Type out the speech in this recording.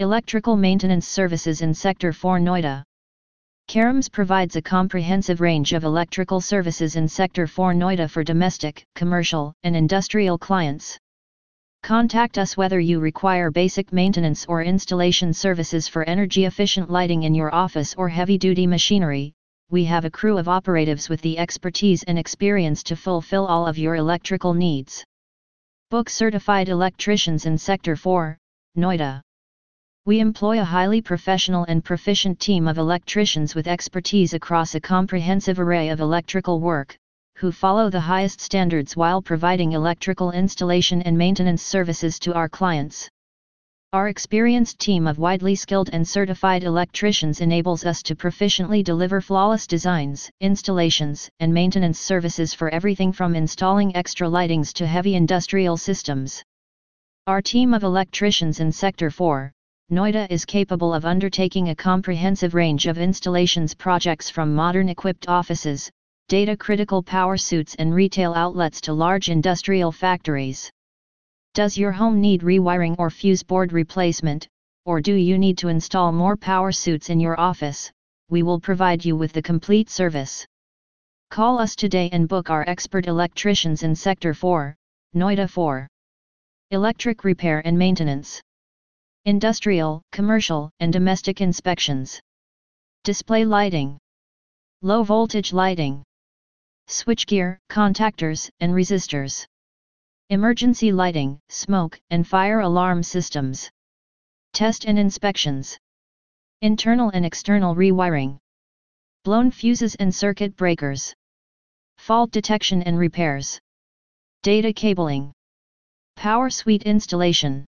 Electrical Maintenance Services in Sector 4 Noida. CAREMS provides a comprehensive range of electrical services in Sector 4 Noida for domestic, commercial, and industrial clients. Contact us whether you require basic maintenance or installation services for energy efficient lighting in your office or heavy duty machinery. We have a crew of operatives with the expertise and experience to fulfill all of your electrical needs. Book certified electricians in Sector 4, Noida. We employ a highly professional and proficient team of electricians with expertise across a comprehensive array of electrical work, who follow the highest standards while providing electrical installation and maintenance services to our clients. Our experienced team of widely skilled and certified electricians enables us to proficiently deliver flawless designs, installations, and maintenance services for everything from installing extra lightings to heavy industrial systems. Our team of electricians in Sector 4, Noida is capable of undertaking a comprehensive range of installations projects from modern equipped offices, data critical power suits and retail outlets to large industrial factories. Does your home need rewiring or fuse board replacement, or do you need to install more power suits in your office? We will provide you with the complete service. Call us today and book our expert electricians in Sector 4, Noida 4. Electric repair and maintenance industrial, commercial, and domestic inspections. Display lighting. Low voltage lighting. Switchgear, contactors, and resistors. Emergency lighting, smoke, and fire alarm systems. Test and inspections. Internal and external rewiring. Blown fuses and circuit breakers. Fault detection and repairs. Data cabling. Power suite installation.